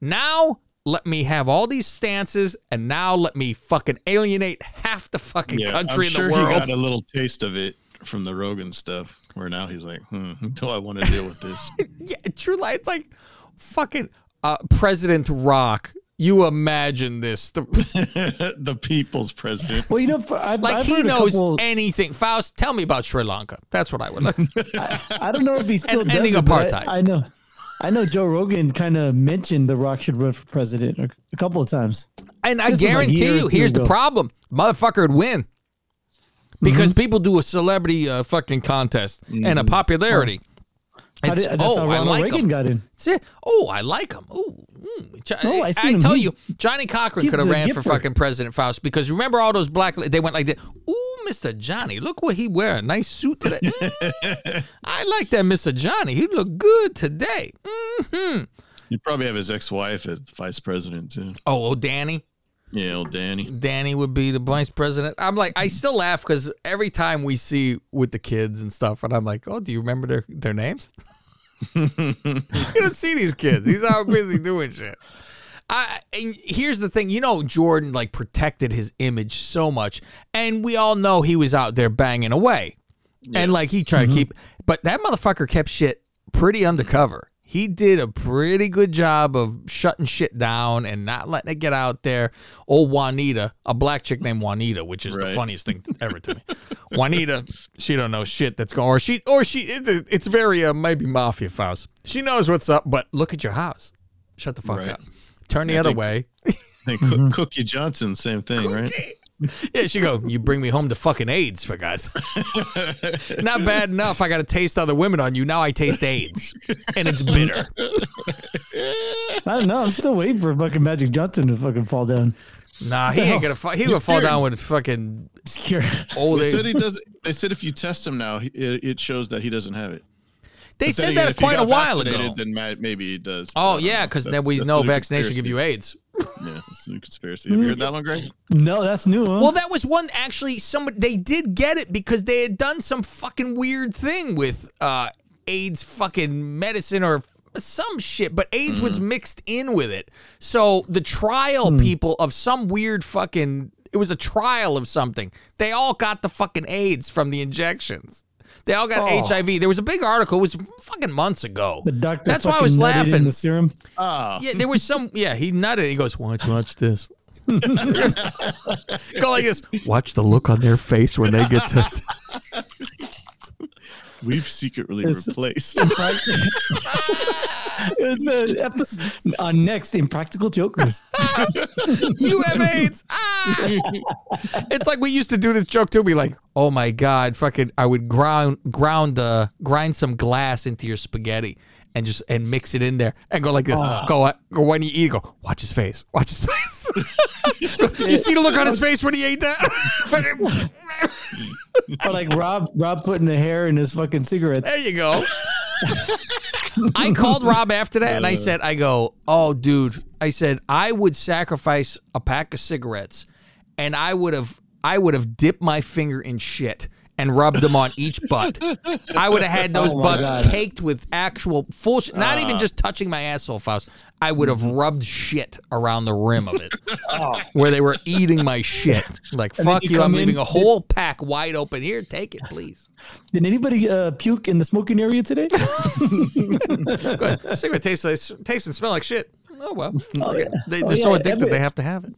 Now, let me have all these stances, and now let me fucking alienate half the fucking Yeah, country I'm in sure the he world. got a little taste of it from the Rogan stuff, where now he's like, hmm, do I want to deal with this? yeah, true life. It's like fucking uh, President Rock. You imagine this? The, the people's president. Well, you know, I've, like I've he knows couple- anything. Faust, tell me about Sri Lanka. That's what I would like. I don't know if he still And does ending it, apartheid. I, I know. I know Joe Rogan kind of mentioned The Rock should run for president a, a couple of times. And I This was like guarantee years you, here's the problem: motherfucker would win because people do a celebrity uh, fucking contest and a popularity. How did- that's oh, how I Ronald like Reagan him. got in. That's. Oh, I like him. Oh, mm. Jo- No, I I, seen him. tell He- you, Johnny Cochran could have ran for fucking President Faust because remember all those black? They went like that. Ooh, Mr. Johnny, look what he wear. A nice suit today. Mm, I like that, Mr. Johnny. He look good today. hmm You probably have his ex-wife as vice president too. Oh, oh, Dany. Yeah, old Dany. Dany would be the vice president. I'm like, I still laugh because every time we see with the kids and stuff, and I'm like, oh, do you remember their their names? you don't see these kids. He's out busy doing shit. I and here's the thing, you know, Jordan like protected his image so much, and we all know he was out there banging away, and like he tried to mm-hmm. keep, but that motherfucker kept shit pretty undercover. He did a pretty good job of shutting shit down and not letting it get out there. Old Juanita, a black chick named Juanita, which is the funniest thing ever to me. Juanita, she don't know shit that's going, or she, or she, it's, it's very uh, maybe mafia Faust. She knows what's up, but look at your house. Shut the fuck Right. up. Turn the I other think- way. I think Cook- Cookie Johnson, same thing, right? Yeah, she go. You bring me home to fucking AIDS for guys. Not bad enough. I got to taste other women on you. Now I taste AIDS, and it's bitter. I don't know. I'm still waiting for fucking Magic Johnson to fucking fall down. Nah, he ain't gonna. Fu- he would fall down with fucking Scared. old They said he does. They said if you test him now, it, it shows that he doesn't have it. They But said again, that if quite a while ago. Then ma- maybe he does. Oh yeah, because then we know vaccination give you. AIDS. Yeah, it's a new conspiracy. Have you heard that one, Greg? No, that's new. Huh? Well, that was one actually. Somebody they did get it because they had done some fucking weird thing with uh, AIDS fucking medicine or some shit, but AIDS was mixed in with it. So the trial people of some weird fucking it was a trial of something. They all got the fucking AIDS from the injections. They all got Oh. HIV. There was a big article. It was fucking months ago. the doctor. That's why I was nutted in laughing. the serum. Ah, Yeah, there was some. Yeah, he nutted. He goes, "Why don't you watch this?" Go like this. Watch the look on their face when they get tested. we've secretly It's- replaced. it was an episode on next Impractical Jokers. you have AIDS. Ah! it's like we used to do this joke too. Be like, oh my god, fucking, I would ground ground uh grind some glass into your spaghetti and just and mix it in there and go like this. Go uh, go when you eat. Go watch his face. Watch his face. you see the look on his face when he ate that. or like Rob, Rob putting the hair in his fucking cigarettes. There you go. I called Rob after that and I said, I go, oh, dude. I said, I would sacrifice a pack of cigarettes and I would have I would have dipped my finger in shit and rubbed them on each butt. I would have had those Oh butts God. caked with actual full shit, not even just touching my asshole, Faust. I would have rubbed shit around the rim of it where they were eating my shit. Like, And fuck you you, I'm in- leaving a whole pack wide open. Here, take it, please. Did anybody uh, puke in the smoking area today? Go ahead. Cigarette tastes like, tastes and smell like shit. Oh well. Oh, yeah. They, Oh, they're so yeah, addicted Ebony- they have to have it.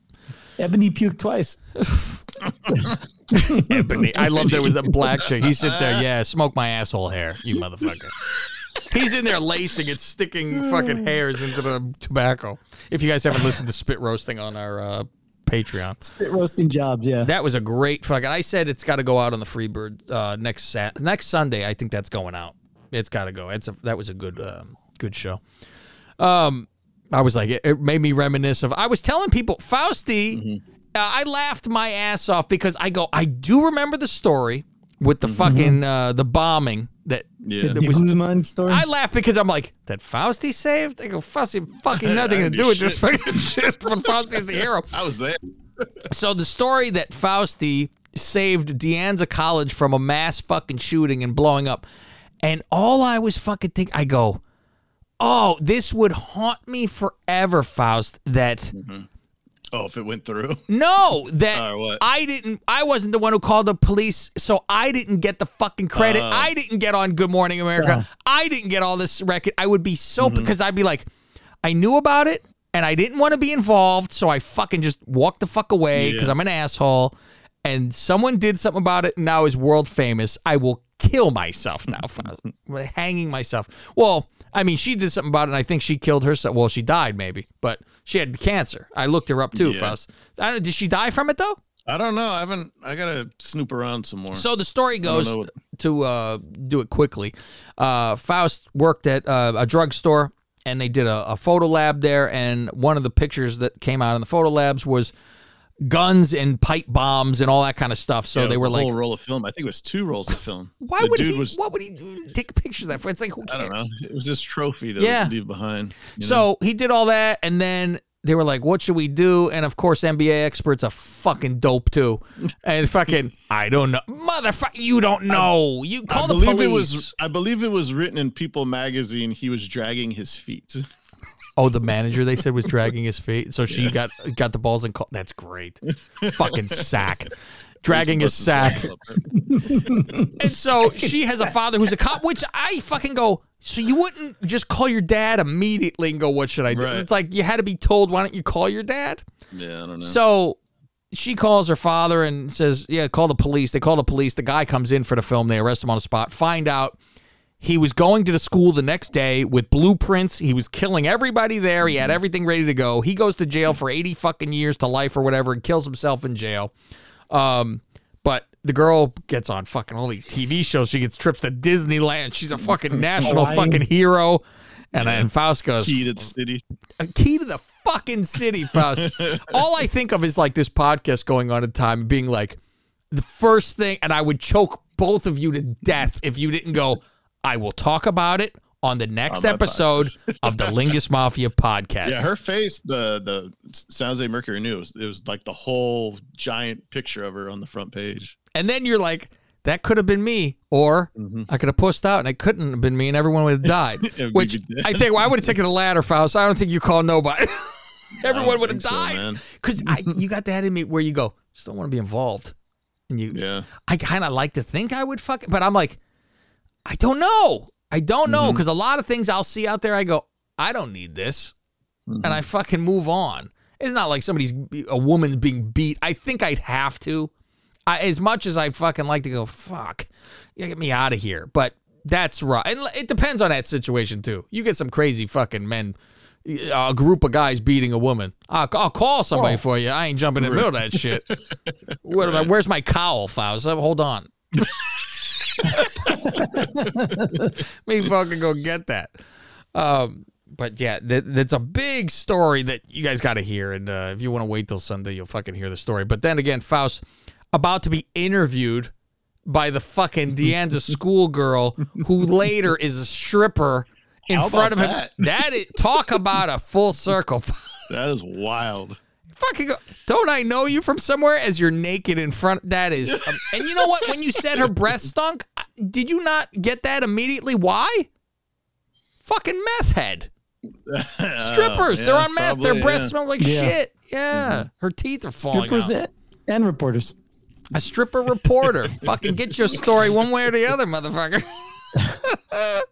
Ebony puked twice. Ebony. I love there was a black chick. He sit there, yeah, smoke my asshole hair, you motherfucker. He's in there lacing it, sticking fucking hairs into the tobacco. If you guys haven't listened to spit roasting on our uh, Patreon. Spit roasting jobs, yeah. That was a great fucking. I said it's got to go out on the Freebird uh, next sat next Sunday. I think that's going out. It's got to go. It's a that was a good um, good show. Um, I was like, it, it made me reminisce of. I was telling people, Fausti. Uh, I laughed my ass off because I go, I do remember the story with the fucking uh, the bombing that, Yeah. that The was. Guzman story. I laugh because I'm like, that Fausti saved? I go, Fausti fucking nothing to do do with this shit. fucking shit, but Fausti's the hero. I was there. So the story that Fausti saved De Anza College from a mass fucking shooting and blowing up, and all I was fucking think, I go, oh, this would haunt me forever, Faust. That Oh, if it went through. no, that Or what? I didn't. I wasn't the one who called the police, so I didn't get the fucking credit. Oh. I didn't get on Good Morning America. I didn't get all this record. I would be so Mm-hmm. because I'd be like, I knew about it and I didn't want to be involved, so I fucking just walked the fuck away because Yeah. I'm an asshole. And someone did something about it, and now is world famous. I will kill myself now, Faust. hanging myself. Well, I mean, she did something about it, and I think she killed herself. Well, she died maybe, but she had cancer. I looked her up too, Yeah. Faust. I don't, did she die from it though? I don't know. I haven't. I gotta snoop around some more. So the story goes what- to uh, do it quickly. Uh, Faust worked at uh, a drugstore, and they did a, a photo lab there. And one of the pictures that came out in the photo labs was guns and pipe bombs and all that kind of stuff. So Yeah, they were a like, whole roll of film. I think it was two rolls of film. "Why The would he? Was, what would he do? Take pictures of that for? It's like who cares? I don't know. It was this trophy to Yeah. leave behind. you know? So he did all that, and then they were like, "What should we do?" And of course, NBA experts are fucking dope too, and fucking I don't know, motherfucker, you don't know. You call I the believe police. it was. I believe it was written in People magazine. He was dragging his feet. Oh, the manager they said was dragging his feet, so she got got the balls and call. That's great, fucking sack, dragging his sack. And so she has a father who's a cop, which I fucking go. So you wouldn't just call your dad immediately and go, "What should I do?" Right. It's like you had to be told. Why don't you call your dad? Yeah, I don't know. So she calls her father and says, "Yeah, call the police." They call the police. The guy comes in for the film. They arrest him on the spot. Find out he was going to the school the next day with blueprints. He was killing everybody there. He had everything ready to go. He goes to jail for 80 fucking years to life or whatever and kills himself in jail. Um, but the girl gets on fucking all these TV shows. She gets trips to Disneyland. She's a fucking national Hawaii. fucking hero. And then Faust goes, Key to the city. a key to the fucking city, Faust. All I think of is like this podcast going on at time, being like the first thing, and I would choke both of you to death if you didn't go. I will talk about it on the next On episode of the Lingus Mafia podcast. Yeah, her face. The the San Jose Mercury News, it was, like the whole giant picture of her on the front page. and then you're like, that could have been me, or mm-hmm. I could have pushed out and it couldn't have been me, and everyone would have died. Which. I think well, I would have taken a ladder, Faust. So I don't think you call nobody. Everyone would have died. Because you got that in me where you go, just don't want to be involved. And you, Yeah. I kind of like to think I would fuck, but I'm like, I don't know. I don't know Mm-hmm. because a lot of things I'll see out there, I go, I don't need this, and I fucking move on. It's not like somebody's a woman's being beat. I think I'd have to, I, as much as I'd fucking like to go, fuck, yeah, get me out of here. But that's right, and it depends on that situation too. You get some crazy fucking men. A group of guys beating a woman. I'll, I'll call somebody for you. I ain't jumping in the middle of that shit. Where's my cowl, Faust? Hold on. me fucking go get that. Um, but yeah, that, that's a big story that you guys got to hear. And uh, if you want to wait till Sunday, you'll fucking hear the story. But then again, Faust about to be interviewed by the fucking De Anza schoolgirl who later is a stripper in front of him. that? That is talk about a full circle. That is wild. Fucking go, don't I know you from somewhere? As you're naked in front that is um, and you know what? When you said her breath stunk did you not get that immediately? Why? Fucking meth head. Strippers they're Oh, on meth probably, their breath yeah. smells like Yeah. shit. Yeah. Her teeth are falling Strippers out. and- and reporters. a stripper reporter. Fucking get your story one way or the other motherfucker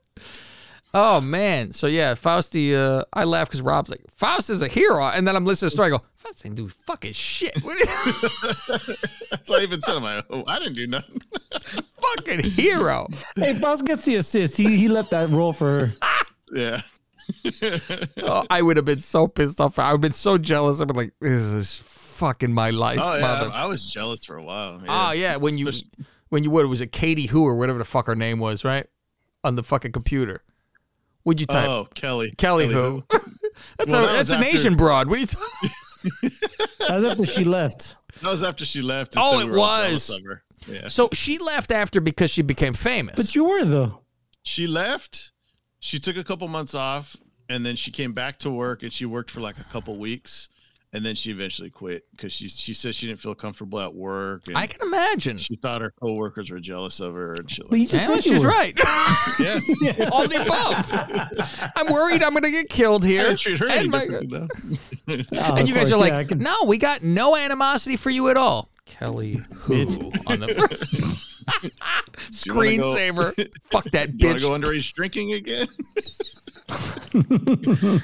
Oh man, so yeah, Fausti. Uh, I laugh because Rob's like, Faust is a hero, and then I'm listening to the story. I go, Faust didn't do fucking shit. That's what I even said. I'm like, oh, I didn't do nothing. fucking hero. Hey, Faust gets the assist. He he left that role for her. yeah. Oh, I would have been so pissed off. I would have been so jealous. I'd be like, this is fucking my life, Oh yeah, mother. I, I was jealous for a while. Oh yeah, when you Especially- when you what was it Katie Who or whatever the fuck her name was, right? On the fucking computer. Would you type Oh, Kelly. Kelly, who? that's Well, a, that that's was an after- Asian broad. What are you talking? That was after she left. That was after she left. Oh, it we were all jealous was. Yeah. So she left after because she became famous. But you were though. she left. She took a couple months off, and then she came back to work, and she worked for like a couple weeks, and then she eventually quit because she she said she didn't feel comfortable at work. And I can imagine. She thought her coworkers were jealous of her and shit. But you Like just Yeah, said you she's were. right. yeah. All the above. I'm worried I'm gonna get killed here. didn't treat her any And my- differently. Oh, and you guys course, are like, yeah, I can- no, we got no animosity for you at all. Kelly who on the you go- screensaver. Fuck that Do you want bitch. to go underage drinking again?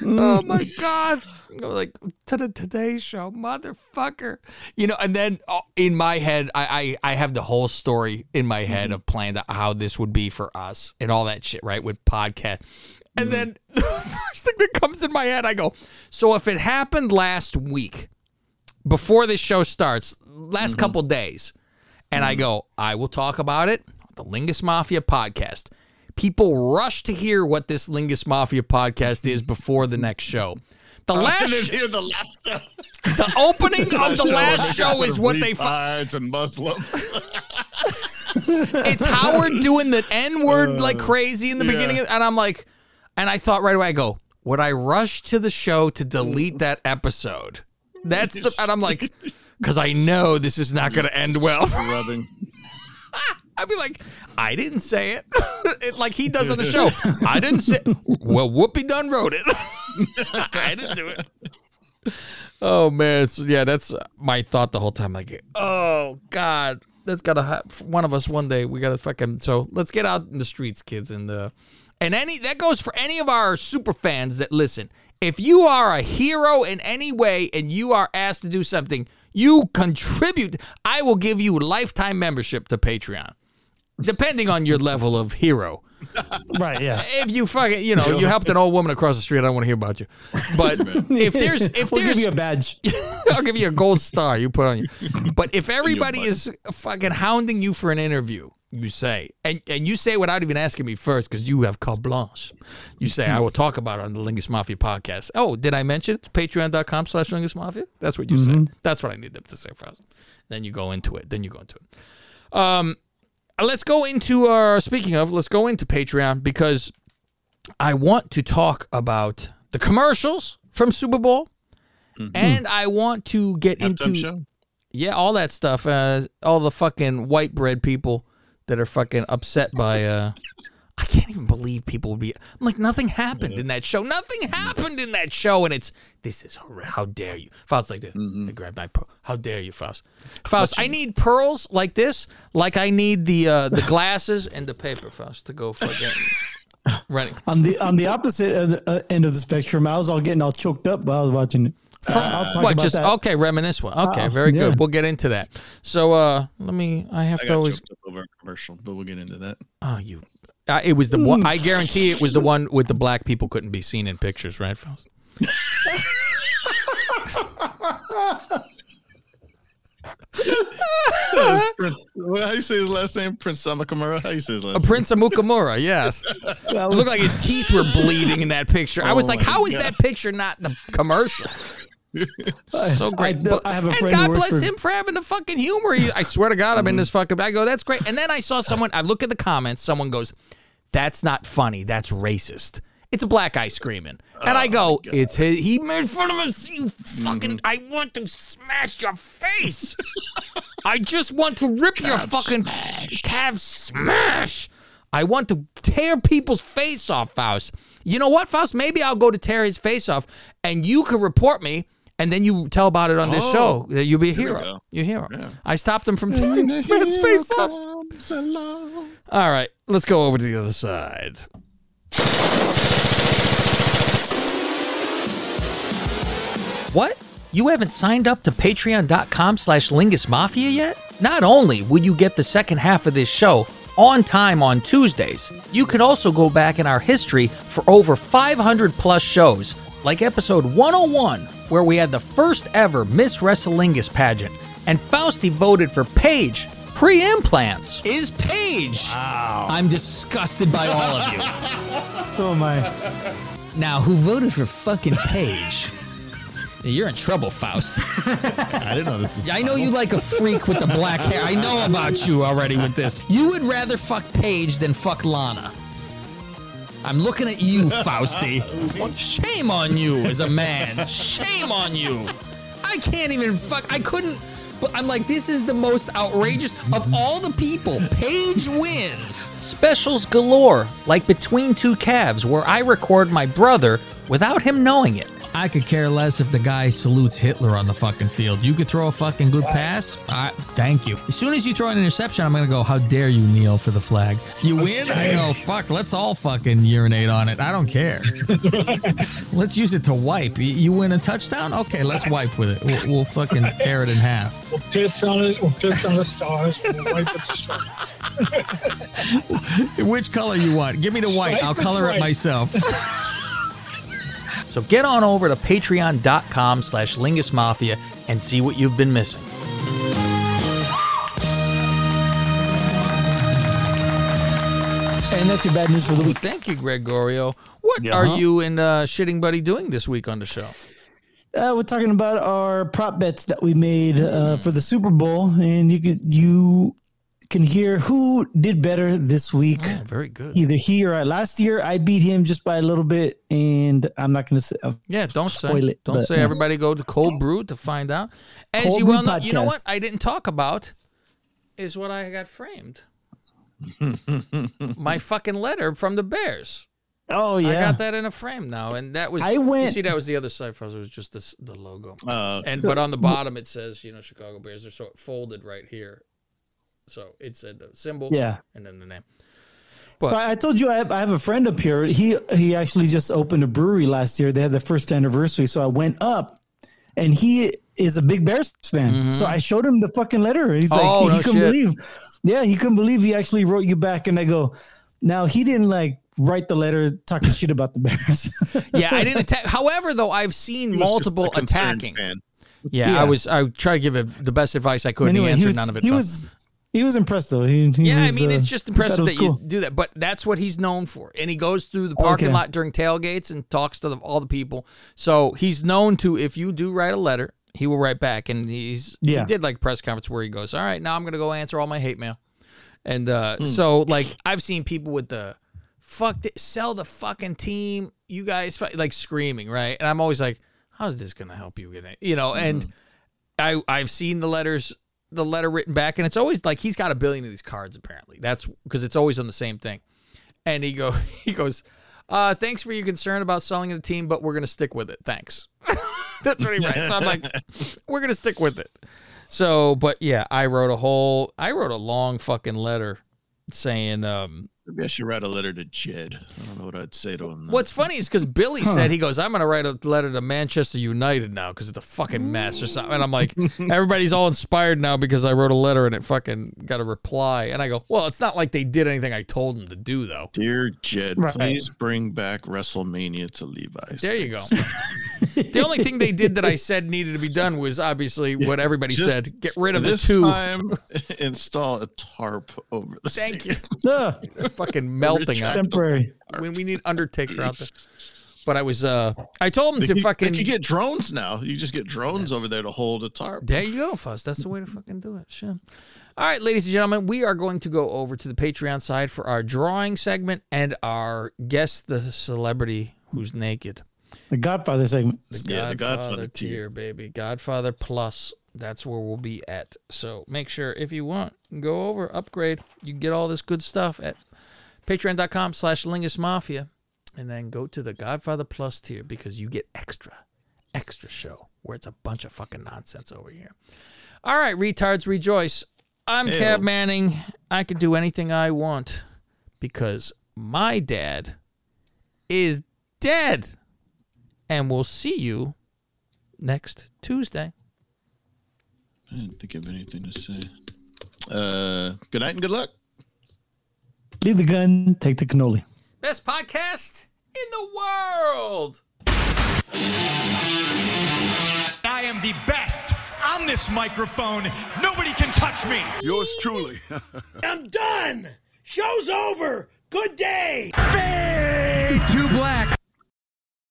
oh my god. Go like to the Today Show, motherfucker. You know, and then uh, in my head, I, I I have the whole story in my head mm-hmm. of planned how this would be for us and all that shit, right? With podcast. And then mm-hmm. the first thing that comes in my head, I go, so if it happened last week, before this show starts, last mm-hmm. couple days, and I go, I will talk about it. The Lingus Mafia podcast. People rush to hear what this Lingus Mafia podcast is before the next show. The I last, didn't hear the last show. the opening of the last show is what they. Retards and Muslims. it's Howard doing the N word uh, like crazy in the yeah. beginning, and I'm like, and I thought right away, I go, would I rush to the show to delete mm. that episode? That's the, and I'm like, because I know this is not going to end well. Rubbing. I'd be like, I didn't say it. it like he does on the show. I didn't say. Well, Whoopi done wrote it. I didn't do it. Oh man, so yeah, that's my thought the whole time. Like, oh god, that's gotta ha- one of us one day. We gotta fucking so let's get out in the streets, kids, and uh, and any that goes for any of our super fans that listen. If you are a hero in any way and you are asked to do something, you contribute. I will give you lifetime membership to Patreon, depending on your level of hero. Right, yeah. If you fucking, you know, you helped an old woman across the street, I don't want to hear about you. But if there's, if we'll there's, give you a badge. I'll give you a gold star. You put on you. But if everybody is fucking hounding you for an interview, you say, and and you say without even asking me first, because you have carte blanche. You say, I will talk about it on the Lingus Mafia podcast. Oh, did I mention it? Patreon.com slash Lingus Mafia? That's what you say. That's what I need them to say first. Then you go into it. Then you go into it. Um, let's go into our, speaking of, let's go into Patreon because I want to talk about the commercials from Super Bowl. And I want to get Halftime into show. yeah, all that stuff. Uh, all the fucking white bread people that are fucking upset by. Uh, I can't even believe people would be. I'm like, nothing happened in that show. Nothing happened in that show, and it's this is. How dare you, Faust? Like this. I grab my pearl. How dare you, Faust? Faust, I need pearls like this, like I need the uh, the glasses and the paper, Faust, to go for fucking running. On the on the opposite of the, uh, end of the spectrum, I was all getting all choked up while I was watching it. Uh, I'll talk What? about Just that. okay, reminisce one. Okay, Uh, very yeah. good. We'll get into that. So uh, let me. I have I to always. over a commercial, but we'll get into that. Oh, you. Uh, it was the one. I guarantee it was the one with the black people couldn't be seen in pictures, right, Faust? Prince, how do you say his last name? Prince Samakamura? How do you say his last A name? Prince Amukamara, yes. That It looked like his teeth were bleeding in that picture. I was Oh like, my how is God. that picture not the commercial? So great. I, But- I have a and friend God who works bless for, him for having the fucking humor. I swear to God, I'm in this fucking. I go, that's great. And then I saw someone. I look at the comments. Someone goes, "That's not funny. That's racist." It's a black guy screaming, and I go, "It's his." He made fun of him. You fucking! I want to smash your face. I just want to rip your fucking calf smash. I want to tear people's face off, Faust. You know what, Faust? Maybe I'll go to tear his face off, and you can report me, and then you tell about it on this Oh, show. That you'll be a hero. You're a hero. Yeah. I stopped him from tearing this man's face off. All right, let's go over to the other side. What? You haven't signed up to patreon.com slash Lingus Mafia yet? Not only will you get the second half of this show on time on Tuesdays, you could also go back in our history for over 500 plus shows, like episode 101 where we had the first ever Miss Wrestlingus pageant, and Fausti voted for Paige pre-implants. Is Paige? I'm disgusted by all of you. So am I. Now, who voted for fucking Paige? You're in trouble, Faust. I didn't know this was. I know you like a freak with the black hair. I know about you already with this. You would rather fuck Paige than fuck Lana. I'm looking at you, Fausti. Shame on you as a man. Shame on you. I can't even fuck. I couldn't. But I'm like, this is the most outrageous of mm-hmm. all the people. Paige wins. Specials galore, like Between Two Calves, where I record my brother without him knowing it. I could care less if the guy salutes Hitler on the fucking field. You could throw a fucking good pass. I, thank you. As soon as you throw an interception, I'm gonna go. How dare you kneel for the flag? You win. I go. Fuck. Let's all fucking urinate on it. I don't care. let's use it to wipe. You- win a touchdown. Okay, let's wipe with it. We'll, we'll fucking tear it in half. We'll piss on it. We'll piss on the stars. We'll wipe it to shreds. Which color you want? Give me the white. I'll color it myself. So get on over to patreon.com slash Lingus Mafia and see what you've been missing. And that's your bad news for the week. Thank you, Gregorio. What Yeah. are you and uh, Shitting Buddy doing this week on the show? Uh, we're talking about our prop bets that we made uh, for the Super Bowl, and you can you can hear who did better this week. Oh, very good. Either he or I. Last year, I beat him just by a little bit, and I'm not going to say. uh, Yeah, don't say spoil it, don't but, say everybody go to Cold Brew to find out. As Cold you Brew well know, you know what I didn't talk about is what I got framed. My fucking letter from the Bears. Oh yeah, I got that in a frame now, and that was. I You went- see, that was the other side. For us, it was just this, the logo. Uh, and So- but on the bottom it says, you know, Chicago Bears. Are so folded right here, so it said the symbol. Yeah. and then the name. so I, I told you I have, I have a friend up here. He he actually just opened a brewery last year. They had the first anniversary, so I went up, and he is a big Bears fan. So I showed him the fucking letter. and He's like, Mm-hmm. Oh, he no couldn't shit. believe. Yeah, he couldn't believe he actually wrote you back. And I go, now he didn't like write the letter talking shit about the Bears. yeah, I didn't attack. However, though, I've seen He was just multiple a attacking. Yeah, Yeah. I was. I tried to give it the best advice I could, Anyway, and he answered was, none of it. He fell. was he was impressed though. He, he yeah, I mean, uh, it's just impressive that cool. you do that. But that's what he's known for, and he goes through the parking Okay. lot during tailgates and talks to the, all the people. So he's known to if you do write a letter, he will write back, and he's Yeah. he did like a press conference where he goes, "All right, now I'm gonna go answer all my hate mail," and uh, so like I've seen people with the fuck it, sell the fucking team, you guys fu-" like screaming right, and I'm always like, how's this gonna help you? Get, it?" you know, and I I've seen the letters, the letter written back, and it's always like he's got a billion of these cards. Apparently, that's because it's always on the same thing. And he go he goes, uh, thanks for your concern about selling the team, but we're gonna stick with it. Thanks. that's what he writes. So I'm like, we're gonna stick with it. So, but yeah, I wrote a whole, I wrote a long fucking letter saying, um, Maybe I should write a letter to Jed. I don't know what I'd say to him. What's funny is because Billy said he goes, "I'm going to write a letter to Manchester United now because it's a fucking mess or something." And I'm like, everybody's all inspired now because I wrote a letter and it fucking got a reply. And I go, "Well, it's not like they did anything I told them to do, though." Dear Jed, Right. please bring back WrestleMania to Levi's. There you go. the only thing they did that I said needed to be done was obviously what everybody said: get rid of the two. time, install a tarp over the Thank you. stadium. They're fucking melting out. temporary. When we need Undertaker out there. But I was, uh, I told him They to could- fucking They could get drones now. You just get drones over there to hold a tarp. There you go, Fuss. That's the way to fucking do it. Sure. All right, ladies and gentlemen, we are going to go over to the Patreon side for our drawing segment and our guess the celebrity who's naked. The Godfather segment. Yeah, the Godfather tier. tier, baby. Godfather Plus. That's where we'll be at. So make sure if you want, go over, upgrade. You can get all this good stuff at patreon.com slash lingus mafia. And then go to the Godfather Plus tier because you get extra, extra show where it's a bunch of fucking nonsense over here. All right, retards, rejoice. I'm Ew. Cab Manning. I can do anything I want because my dad is dead. And we'll see you next Tuesday. I didn't think of anything to say. Uh, good night and good luck. Leave the gun, take the cannoli. Best podcast in the world. I am the best on this microphone. Nobody can touch me. Yours truly. I'm done. Show's over. Good day. Too black.